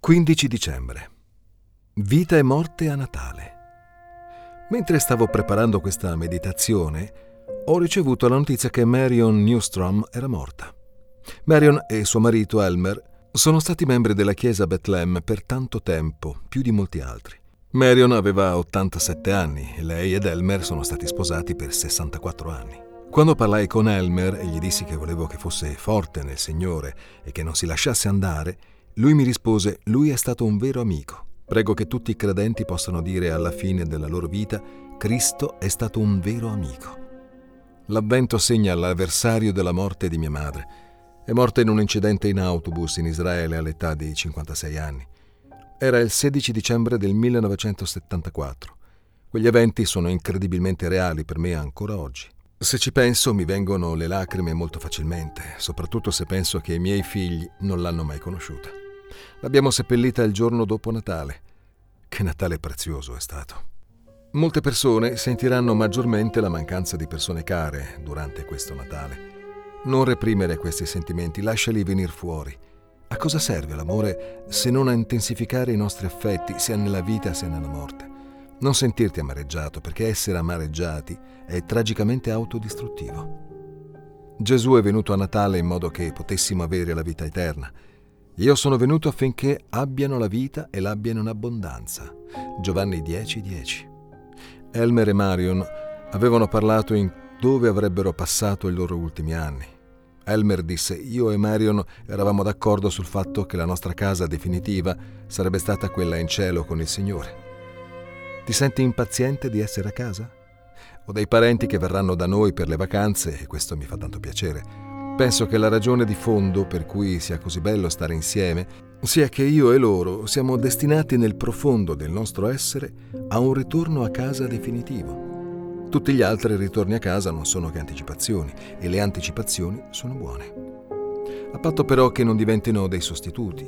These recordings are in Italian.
15 dicembre. Vita e morte a Natale. Mentre stavo preparando questa meditazione, ho ricevuto la notizia che Marion Newstrom era morta. Marion e suo marito Elmer sono stati membri della chiesa Bethlehem per tanto tempo, più di molti altri. Marion aveva 87 anni e lei ed Elmer sono stati sposati per 64 anni. Quando parlai con Elmer e gli dissi che volevo che fosse forte nel Signore e che non si lasciasse andare, lui mi rispose, lui è stato un vero amico. Prego che tutti i credenti possano dire alla fine della loro vita, Cristo è stato un vero amico. L'avvento segna l'avversario della morte di mia madre. È morta in un incidente in autobus in Israele all'età di 56 anni. Era il 16 dicembre del 1974. Quegli eventi sono incredibilmente reali per me ancora oggi. Se ci penso mi vengono le lacrime molto facilmente, soprattutto se penso che i miei figli non l'hanno mai conosciuta. L'abbiamo seppellita il giorno dopo Natale. Che Natale prezioso è stato. Molte persone sentiranno maggiormente la mancanza di persone care durante questo Natale. Non reprimere questi sentimenti, lasciali venire fuori. A cosa serve l'amore se non a intensificare i nostri affetti, sia nella vita sia nella morte? Non sentirti amareggiato, perché essere amareggiati è tragicamente autodistruttivo. Gesù è venuto a Natale in modo che potessimo avere la vita eterna io sono venuto affinché abbiano la vita e l'abbiano in abbondanza. Giovanni 10, 10. Elmer e Marion avevano parlato in dove avrebbero passato i loro ultimi anni. Elmer disse, io e Marion eravamo d'accordo sul fatto che la nostra casa definitiva sarebbe stata quella in cielo con il Signore. Ti senti impaziente di essere a casa? Ho dei parenti che verranno da noi per le vacanze e questo mi fa tanto piacere Penso che la ragione di fondo per cui sia così bello stare insieme sia che io e loro siamo destinati nel profondo del nostro essere a un ritorno a casa definitivo. Tutti gli altri ritorni a casa non sono che anticipazioni e le anticipazioni sono buone. A patto però che non diventino dei sostituti.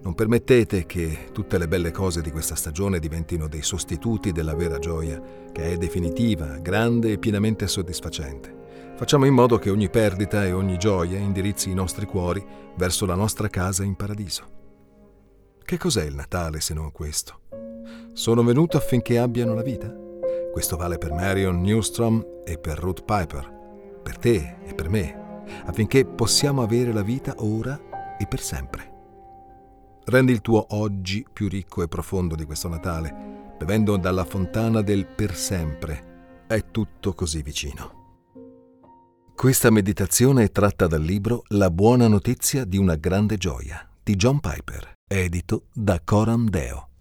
Non permettete che tutte le belle cose di questa stagione diventino dei sostituti della vera gioia, che è definitiva, grande e pienamente soddisfacente. Facciamo in modo che ogni perdita e ogni gioia indirizzi i nostri cuori verso la nostra casa in paradiso. Che cos'è il Natale se non questo? Sono venuto affinché abbiano la vita? Questo vale per Marion Newstrom e per Ruth Piper, per te e per me, affinché possiamo avere la vita ora e per sempre. Rendi il tuo oggi più ricco e profondo di questo Natale, bevendo dalla fontana del per sempre. È tutto così vicino. Questa meditazione è tratta dal libro La buona notizia di una grande gioia di John Piper, edito da Coram Deo.